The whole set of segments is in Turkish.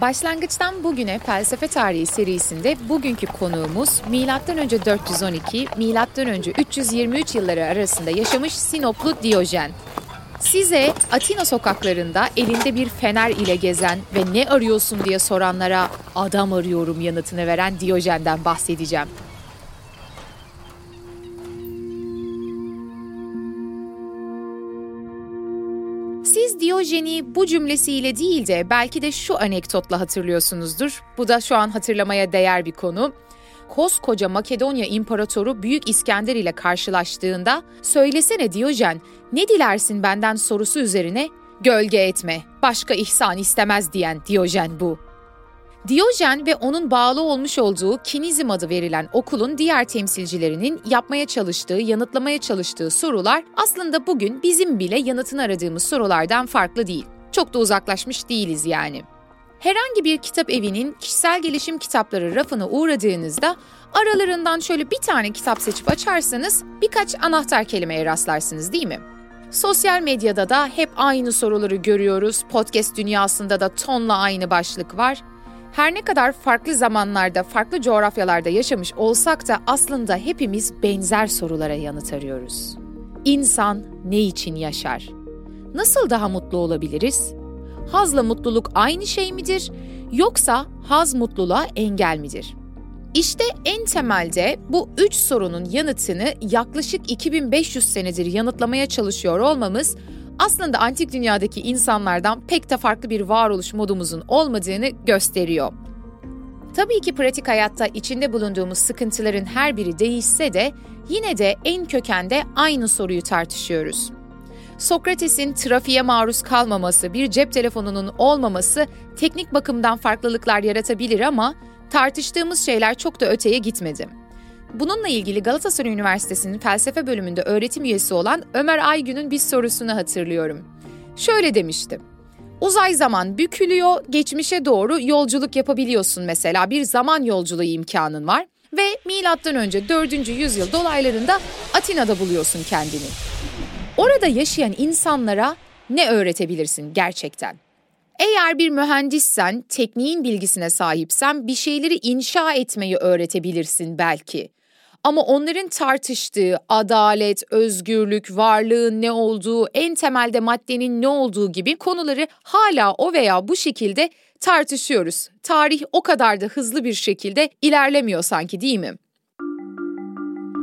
Başlangıçtan bugüne felsefe tarihi serisinde bugünkü konuğumuz M.Ö. 412, M.Ö. 323 yılları arasında yaşamış Sinoplu Diyojen. Size Atina sokaklarında elinde bir fener ile gezen ve ne arıyorsun diye soranlara adam arıyorum yanıtını veren Diyojen'den bahsedeceğim. Siz Diyojen'i bu cümlesiyle değil de belki de şu anekdotla hatırlıyorsunuzdur. Bu da şu an hatırlamaya değer bir konu. Koskoca Makedonya İmparatoru Büyük İskender ile karşılaştığında "Söylesene Diyojen, ne dilersin benden?" sorusu üzerine "Gölge etme, başka ihsan istemez." diyen Diyojen bu. Diyojen ve onun bağlı olmuş olduğu Kinizm adı verilen okulun diğer temsilcilerinin yapmaya çalıştığı, yanıtlamaya çalıştığı sorular aslında bugün bizim bile yanıtını aradığımız sorulardan farklı değil. Çok da uzaklaşmış değiliz yani. Herhangi bir kitap evinin kişisel gelişim kitapları rafına uğradığınızda aralarından şöyle bir tane kitap seçip açarsanız birkaç anahtar kelimeye rastlarsınız değil mi? Sosyal medyada da hep aynı soruları görüyoruz. Podcast dünyasında da tonla aynı başlık var. Her ne kadar farklı zamanlarda, farklı coğrafyalarda yaşamış olsak da aslında hepimiz benzer sorulara yanıt arıyoruz. İnsan ne için yaşar? Nasıl daha mutlu olabiliriz? Hazla mutluluk aynı şey midir yoksa haz mutluluğa engel midir? İşte en temelde bu üç sorunun yanıtını yaklaşık 2500 senedir yanıtlamaya çalışıyor olmamız aslında antik dünyadaki insanlardan pek de farklı bir varoluş modumuzun olmadığını gösteriyor. Tabii ki pratik hayatta içinde bulunduğumuz sıkıntıların her biri değişse de yine de en kökende aynı soruyu tartışıyoruz. Sokrates'in trafiğe maruz kalmaması, bir cep telefonunun olmaması teknik bakımdan farklılıklar yaratabilir ama tartıştığımız şeyler çok da öteye gitmedi. Bununla ilgili Galatasaray Üniversitesi'nin felsefe bölümünde öğretim üyesi olan Ömer Aygün'ün bir sorusunu hatırlıyorum. Şöyle demişti. Uzay zaman bükülüyor, geçmişe doğru yolculuk yapabiliyorsun mesela. Bir zaman yolculuğu imkanın var ve milattan önce 4. yüzyıl dolaylarında Atina'da buluyorsun kendini. Orada yaşayan insanlara ne öğretebilirsin gerçekten? Eğer bir mühendissen, tekniğin bilgisine sahipsen bir şeyleri inşa etmeyi öğretebilirsin belki. Ama onların tartıştığı adalet, özgürlük, varlığın ne olduğu, en temelde maddenin ne olduğu gibi konuları hala o veya bu şekilde tartışıyoruz. Tarih o kadar da hızlı bir şekilde ilerlemiyor sanki değil mi?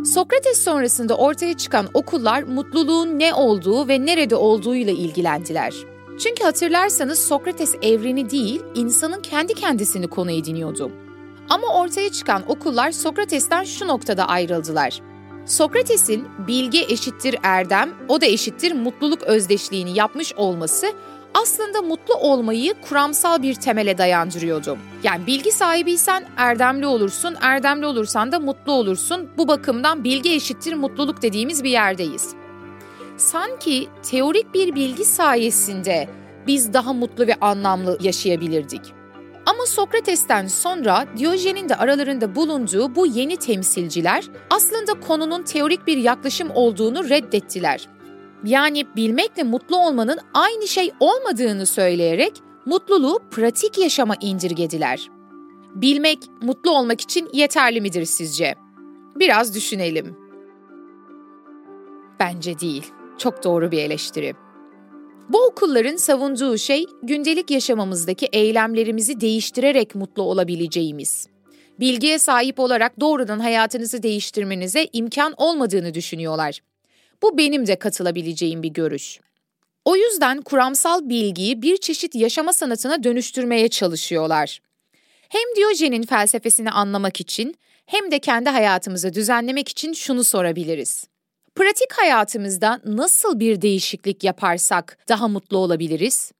Sokrates sonrasında ortaya çıkan okullar mutluluğun ne olduğu ve nerede olduğuyla ilgilendiler. Çünkü hatırlarsanız Sokrates evreni değil, insanın kendi kendisini konu ediniyordu. Ama ortaya çıkan okullar Sokrates'ten şu noktada ayrıldılar. Sokrates'in bilgi eşittir erdem, o da eşittir mutluluk özdeşliğini yapmış olması aslında mutlu olmayı kuramsal bir temele dayandırıyordu. Yani bilgi sahibiysen erdemli olursun, erdemli olursan da mutlu olursun. Bu bakımdan bilgi eşittir mutluluk dediğimiz bir yerdeyiz. Sanki teorik bir bilgi sayesinde biz daha mutlu ve anlamlı yaşayabilirdik. Ama Sokrates'ten sonra Diyojen'in de aralarında bulunduğu bu yeni temsilciler aslında konunun teorik bir yaklaşım olduğunu reddettiler. Yani bilmekle mutlu olmanın aynı şey olmadığını söyleyerek mutluluğu pratik yaşama indirgediler. Bilmek mutlu olmak için yeterli midir sizce? Biraz düşünelim. Bence değil. Çok doğru bir eleştiri. Bu okulların savunduğu şey gündelik yaşamımızdaki eylemlerimizi değiştirerek mutlu olabileceğimiz. Bilgiye sahip olarak doğrudan hayatınızı değiştirmenize imkan olmadığını düşünüyorlar. Bu benim de katılabileceğim bir görüş. O yüzden kuramsal bilgiyi bir çeşit yaşama sanatına dönüştürmeye çalışıyorlar. Hem Diyojen'in felsefesini anlamak için hem de kendi hayatımızı düzenlemek için şunu sorabiliriz. Pratik hayatımızda nasıl bir değişiklik yaparsak daha mutlu olabiliriz?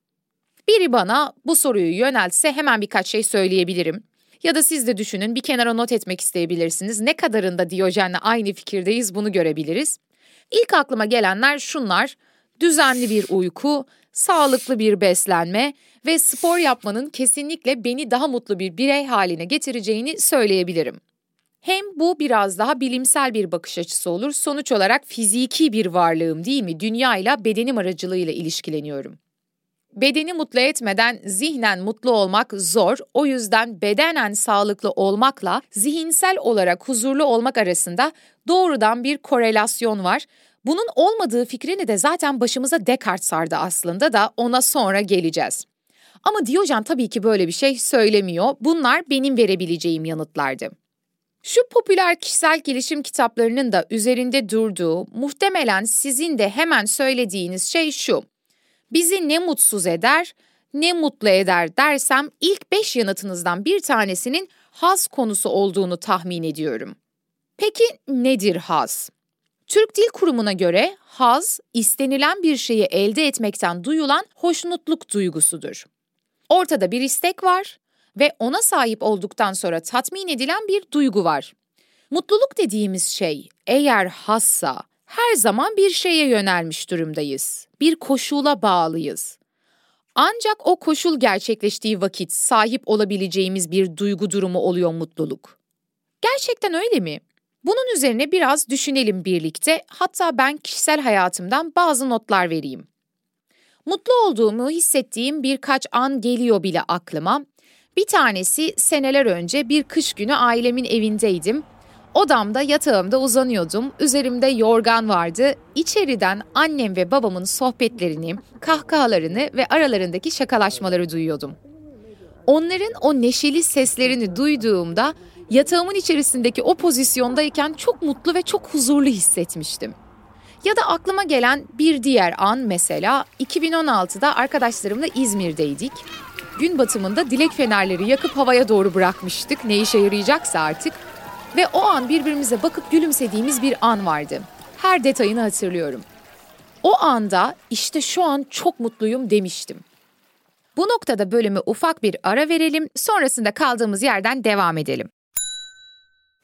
Biri bana bu soruyu yöneltse hemen birkaç şey söyleyebilirim. Ya da siz de düşünün bir kenara not etmek isteyebilirsiniz. Ne kadarında Diyojen'le aynı fikirdeyiz bunu görebiliriz. İlk aklıma gelenler şunlar. Düzenli bir uyku, sağlıklı bir beslenme ve spor yapmanın kesinlikle beni daha mutlu bir birey haline getireceğini söyleyebilirim. Hem bu biraz daha bilimsel bir bakış açısı olur. Sonuç olarak fiziki bir varlığım değil mi? Dünyayla bedenim aracılığıyla ilişkileniyorum. Bedeni mutlu etmeden zihnen mutlu olmak zor. O yüzden bedenen sağlıklı olmakla zihinsel olarak huzurlu olmak arasında doğrudan bir korelasyon var. Bunun olmadığı fikrini de zaten başımıza Descartes sardı aslında da ona sonra geleceğiz. Ama Diyojen tabii ki böyle bir şey söylemiyor. Bunlar benim verebileceğim yanıtlardı. Şu popüler kişisel gelişim kitaplarının da üzerinde durduğu, muhtemelen sizin de hemen söylediğiniz şey şu. Bizi ne mutsuz eder, ne mutlu eder dersem ilk beş yanıtınızdan bir tanesinin haz konusu olduğunu tahmin ediyorum. Peki nedir haz? Türk Dil Kurumu'na göre haz, istenilen bir şeyi elde etmekten duyulan hoşnutluk duygusudur. Ortada bir istek var ve ona sahip olduktan sonra tatmin edilen bir duygu var. Mutluluk dediğimiz şey eğer hassa her zaman bir şeye yönelmiş durumdayız. Bir koşula bağlıyız. Ancak o koşul gerçekleştiği vakit sahip olabileceğimiz bir duygu durumu oluyor mutluluk. Gerçekten öyle mi? Bunun üzerine biraz düşünelim birlikte. Hatta ben kişisel hayatımdan bazı notlar vereyim. Mutlu olduğumu hissettiğim birkaç an geliyor bile aklıma. Bir tanesi seneler önce bir kış günü ailemin evindeydim. Odamda yatağımda uzanıyordum. Üzerimde yorgan vardı. İçeriden annem ve babamın sohbetlerini, kahkahalarını ve aralarındaki şakalaşmaları duyuyordum. Onların o neşeli seslerini duyduğumda yatağımın içerisindeki o pozisyondayken çok mutlu ve çok huzurlu hissetmiştim. Ya da aklıma gelen bir diğer an mesela 2016'da arkadaşlarımla İzmir'deydik. Gün batımında dilek fenerleri yakıp havaya doğru bırakmıştık ne işe yarayacaksa artık. Ve o an birbirimize bakıp gülümsediğimiz bir an vardı. Her detayını hatırlıyorum. O anda işte şu an çok mutluyum demiştim. Bu noktada bölümü ufak bir ara verelim, sonrasında kaldığımız yerden devam edelim.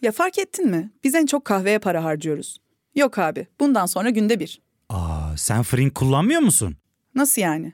Ya fark ettin mi? Biz en çok kahveye para harcıyoruz. Yok abi, bundan sonra günde bir. Aa, sen Frink kullanmıyor musun? Nasıl yani?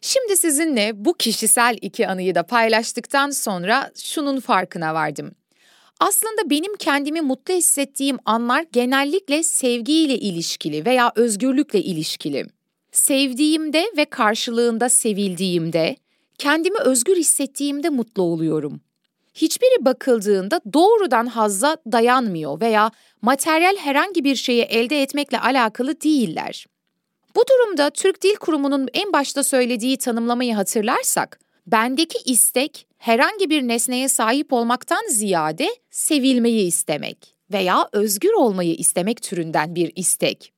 Şimdi sizinle bu kişisel iki anıyı da paylaştıktan sonra şunun farkına vardım. Aslında benim kendimi mutlu hissettiğim anlar genellikle sevgiyle ilişkili veya özgürlükle ilişkili. Sevdiğimde ve karşılığında sevildiğimde, kendimi özgür hissettiğimde mutlu oluyorum. Hiçbiri bakıldığında doğrudan hazza dayanmıyor veya materyal herhangi bir şeyi elde etmekle alakalı değiller. Bu durumda Türk Dil Kurumu'nun en başta söylediği tanımlamayı hatırlarsak, bendeki istek herhangi bir nesneye sahip olmaktan ziyade sevilmeyi istemek veya özgür olmayı istemek türünden bir istek.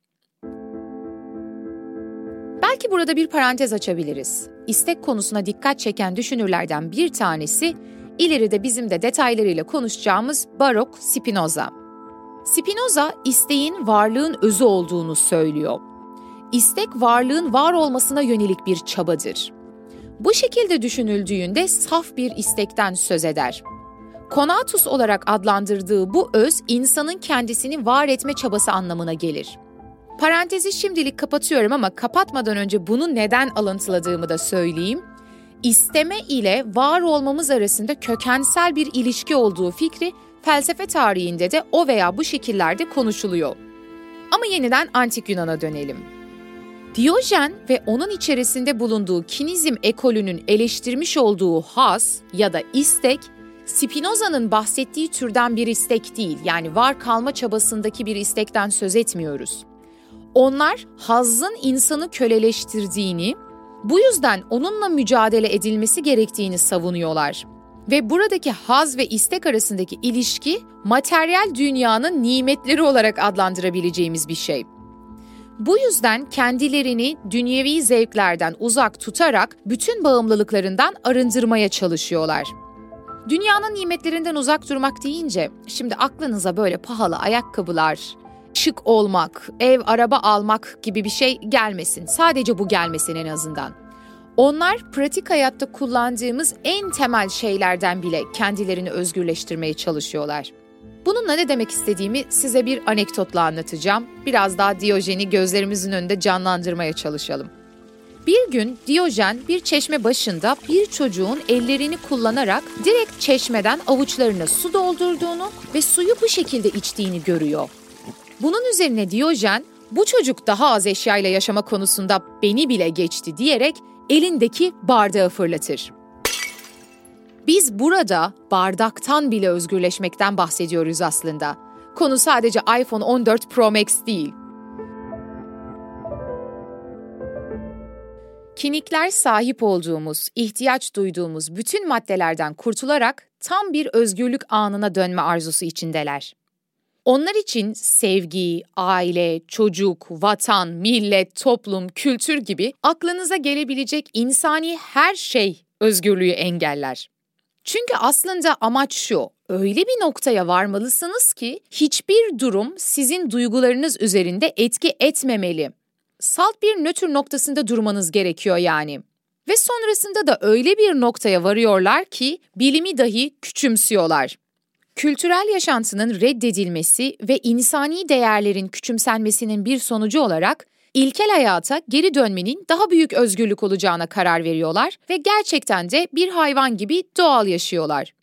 Belki burada bir parantez açabiliriz. İstek konusuna dikkat çeken düşünürlerden bir tanesi, ileride bizim de detaylarıyla konuşacağımız Barok Spinoza. Spinoza isteğin varlığın özü olduğunu söylüyor. İstek varlığın var olmasına yönelik bir çabadır. Bu şekilde düşünüldüğünde saf bir istekten söz eder. Konatus olarak adlandırdığı bu öz insanın kendisini var etme çabası anlamına gelir. Parantezi şimdilik kapatıyorum ama kapatmadan önce bunu neden alıntıladığımı da söyleyeyim. İsteme ile var olmamız arasında kökensel bir ilişki olduğu fikri felsefe tarihinde de o veya bu şekillerde konuşuluyor. Ama yeniden antik Yunan'a dönelim. Diyojen ve onun içerisinde bulunduğu kinizm ekolünün eleştirmiş olduğu has ya da istek, Spinoza'nın bahsettiği türden bir istek değil, yani var kalma çabasındaki bir istekten söz etmiyoruz. Onlar hazın insanı köleleştirdiğini, bu yüzden onunla mücadele edilmesi gerektiğini savunuyorlar. Ve buradaki haz ve istek arasındaki ilişki materyal dünyanın nimetleri olarak adlandırabileceğimiz bir şey. Bu yüzden kendilerini dünyevi zevklerden uzak tutarak bütün bağımlılıklarından arındırmaya çalışıyorlar. Dünyanın nimetlerinden uzak durmak deyince şimdi aklınıza böyle pahalı ayakkabılar, şık olmak, ev, araba almak gibi bir şey gelmesin. Sadece bu gelmesin en azından. Onlar pratik hayatta kullandığımız en temel şeylerden bile kendilerini özgürleştirmeye çalışıyorlar. Bununla ne demek istediğimi size bir anekdotla anlatacağım. Biraz daha Diyojen'i gözlerimizin önünde canlandırmaya çalışalım. Bir gün Diyojen bir çeşme başında bir çocuğun ellerini kullanarak direkt çeşmeden avuçlarına su doldurduğunu ve suyu bu şekilde içtiğini görüyor. Bunun üzerine Diyojen, bu çocuk daha az eşyayla yaşama konusunda beni bile geçti diyerek elindeki bardağı fırlatır. Biz burada bardaktan bile özgürleşmekten bahsediyoruz aslında. Konu sadece iPhone 14 Pro Max değil. Kinikler sahip olduğumuz, ihtiyaç duyduğumuz bütün maddelerden kurtularak tam bir özgürlük anına dönme arzusu içindeler. Onlar için sevgi, aile, çocuk, vatan, millet, toplum, kültür gibi aklınıza gelebilecek insani her şey özgürlüğü engeller. Çünkü aslında amaç şu, öyle bir noktaya varmalısınız ki hiçbir durum sizin duygularınız üzerinde etki etmemeli. Salt bir nötr noktasında durmanız gerekiyor yani. Ve sonrasında da öyle bir noktaya varıyorlar ki bilimi dahi küçümsüyorlar. Kültürel yaşantının reddedilmesi ve insani değerlerin küçümsenmesinin bir sonucu olarak ilkel hayata geri dönmenin daha büyük özgürlük olacağına karar veriyorlar ve gerçekten de bir hayvan gibi doğal yaşıyorlar.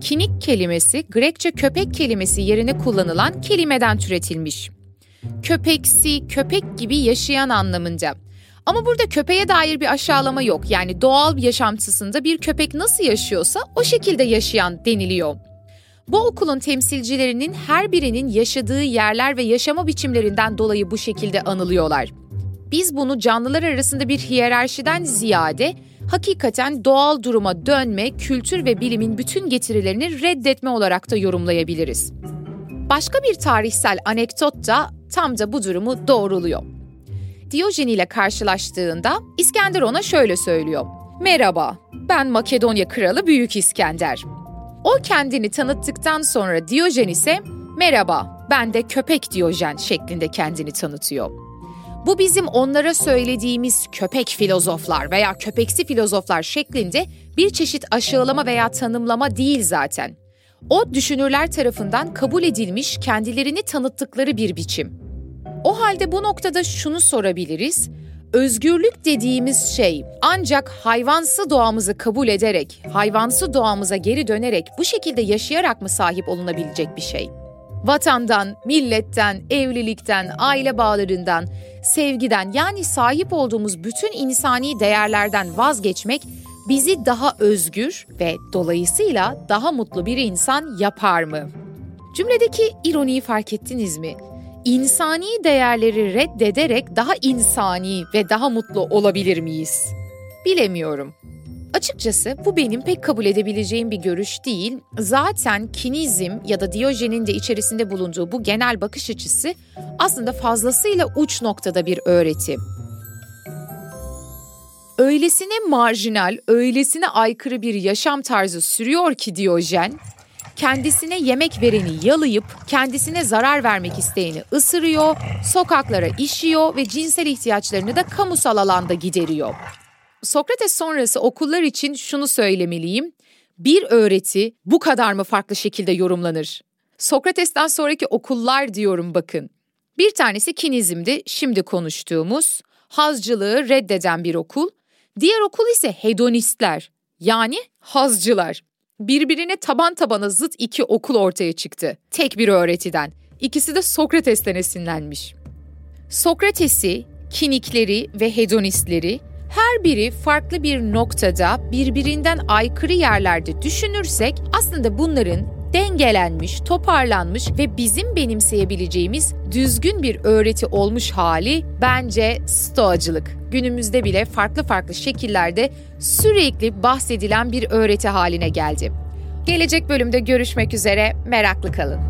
Kinik kelimesi Grekçe köpek kelimesi yerine kullanılan kelimeden türetilmiş. Köpeksi, köpek gibi yaşayan anlamında. Ama burada köpeğe dair bir aşağılama yok. Yani doğal yaşantısında bir köpek nasıl yaşıyorsa o şekilde yaşayan deniliyor. Bu okulun temsilcilerinin her birinin yaşadığı yerler ve yaşama biçimlerinden dolayı bu şekilde anılıyorlar. Biz bunu canlılar arasında bir hiyerarşiden ziyade hakikaten doğal duruma dönme, kültür ve bilimin bütün getirilerini reddetme olarak da yorumlayabiliriz. Başka bir tarihsel anekdot da tam da bu durumu doğruluyor. Diyojen ile karşılaştığında İskender ona şöyle söylüyor. Merhaba, ben Makedonya Kralı Büyük İskender. O kendini tanıttıktan sonra Diyojen ise merhaba, ben de köpek Diyojen şeklinde kendini tanıtıyor. Bu bizim onlara söylediğimiz köpek filozoflar veya köpeksi filozoflar şeklinde bir çeşit aşağılama veya tanımlama değil zaten. O düşünürler tarafından kabul edilmiş kendilerini tanıttıkları bir biçim. O halde bu noktada şunu sorabiliriz. Özgürlük dediğimiz şey ancak hayvansı doğamızı kabul ederek, hayvansı doğamıza geri dönerek bu şekilde yaşayarak mı sahip olunabilecek bir şey? Vatandan, milletten, evlilikten, aile bağlarından, sevgiden yani sahip olduğumuz bütün insani değerlerden vazgeçmek bizi daha özgür ve dolayısıyla daha mutlu bir insan yapar mı? Cümledeki ironiyi fark ettiniz mi? İnsani değerleri reddederek daha insani ve daha mutlu olabilir miyiz? Bilemiyorum. Açıkçası bu benim pek kabul edebileceğim bir görüş değil. Zaten kinizm ya da Diyojen'in de içerisinde bulunduğu bu genel bakış açısı aslında fazlasıyla uç noktada bir öğreti. Öylesine marjinal, öylesine aykırı bir yaşam tarzı sürüyor ki Diyojen, kendisine yemek vereni yalayıp kendisine zarar vermek isteyeni ısırıyor, sokaklara işiyor ve cinsel ihtiyaçlarını da kamusal alanda gideriyor. Sokrates sonrası okullar için şunu söylemeliyim. Bir öğreti bu kadar mı farklı şekilde yorumlanır? Sokrates'ten sonraki okullar diyorum bakın. Bir tanesi kinizmdi, şimdi konuştuğumuz. Hazcılığı reddeden bir okul. Diğer okul ise hedonistler, yani hazcılar. Birbirine taban tabana zıt iki okul ortaya çıktı. Tek bir öğretiden. İkisi de Sokrates'ten esinlenmiş. Sokrates'i, kinikleri ve hedonistleri her biri farklı bir noktada birbirinden aykırı yerlerde düşünürsek aslında bunların dengelenmiş, toparlanmış ve bizim benimseyebileceğimiz düzgün bir öğreti olmuş hali bence stoacılık. Günümüzde bile farklı farklı şekillerde sürekli bahsedilen bir öğreti haline geldi. Gelecek bölümde görüşmek üzere, meraklı kalın.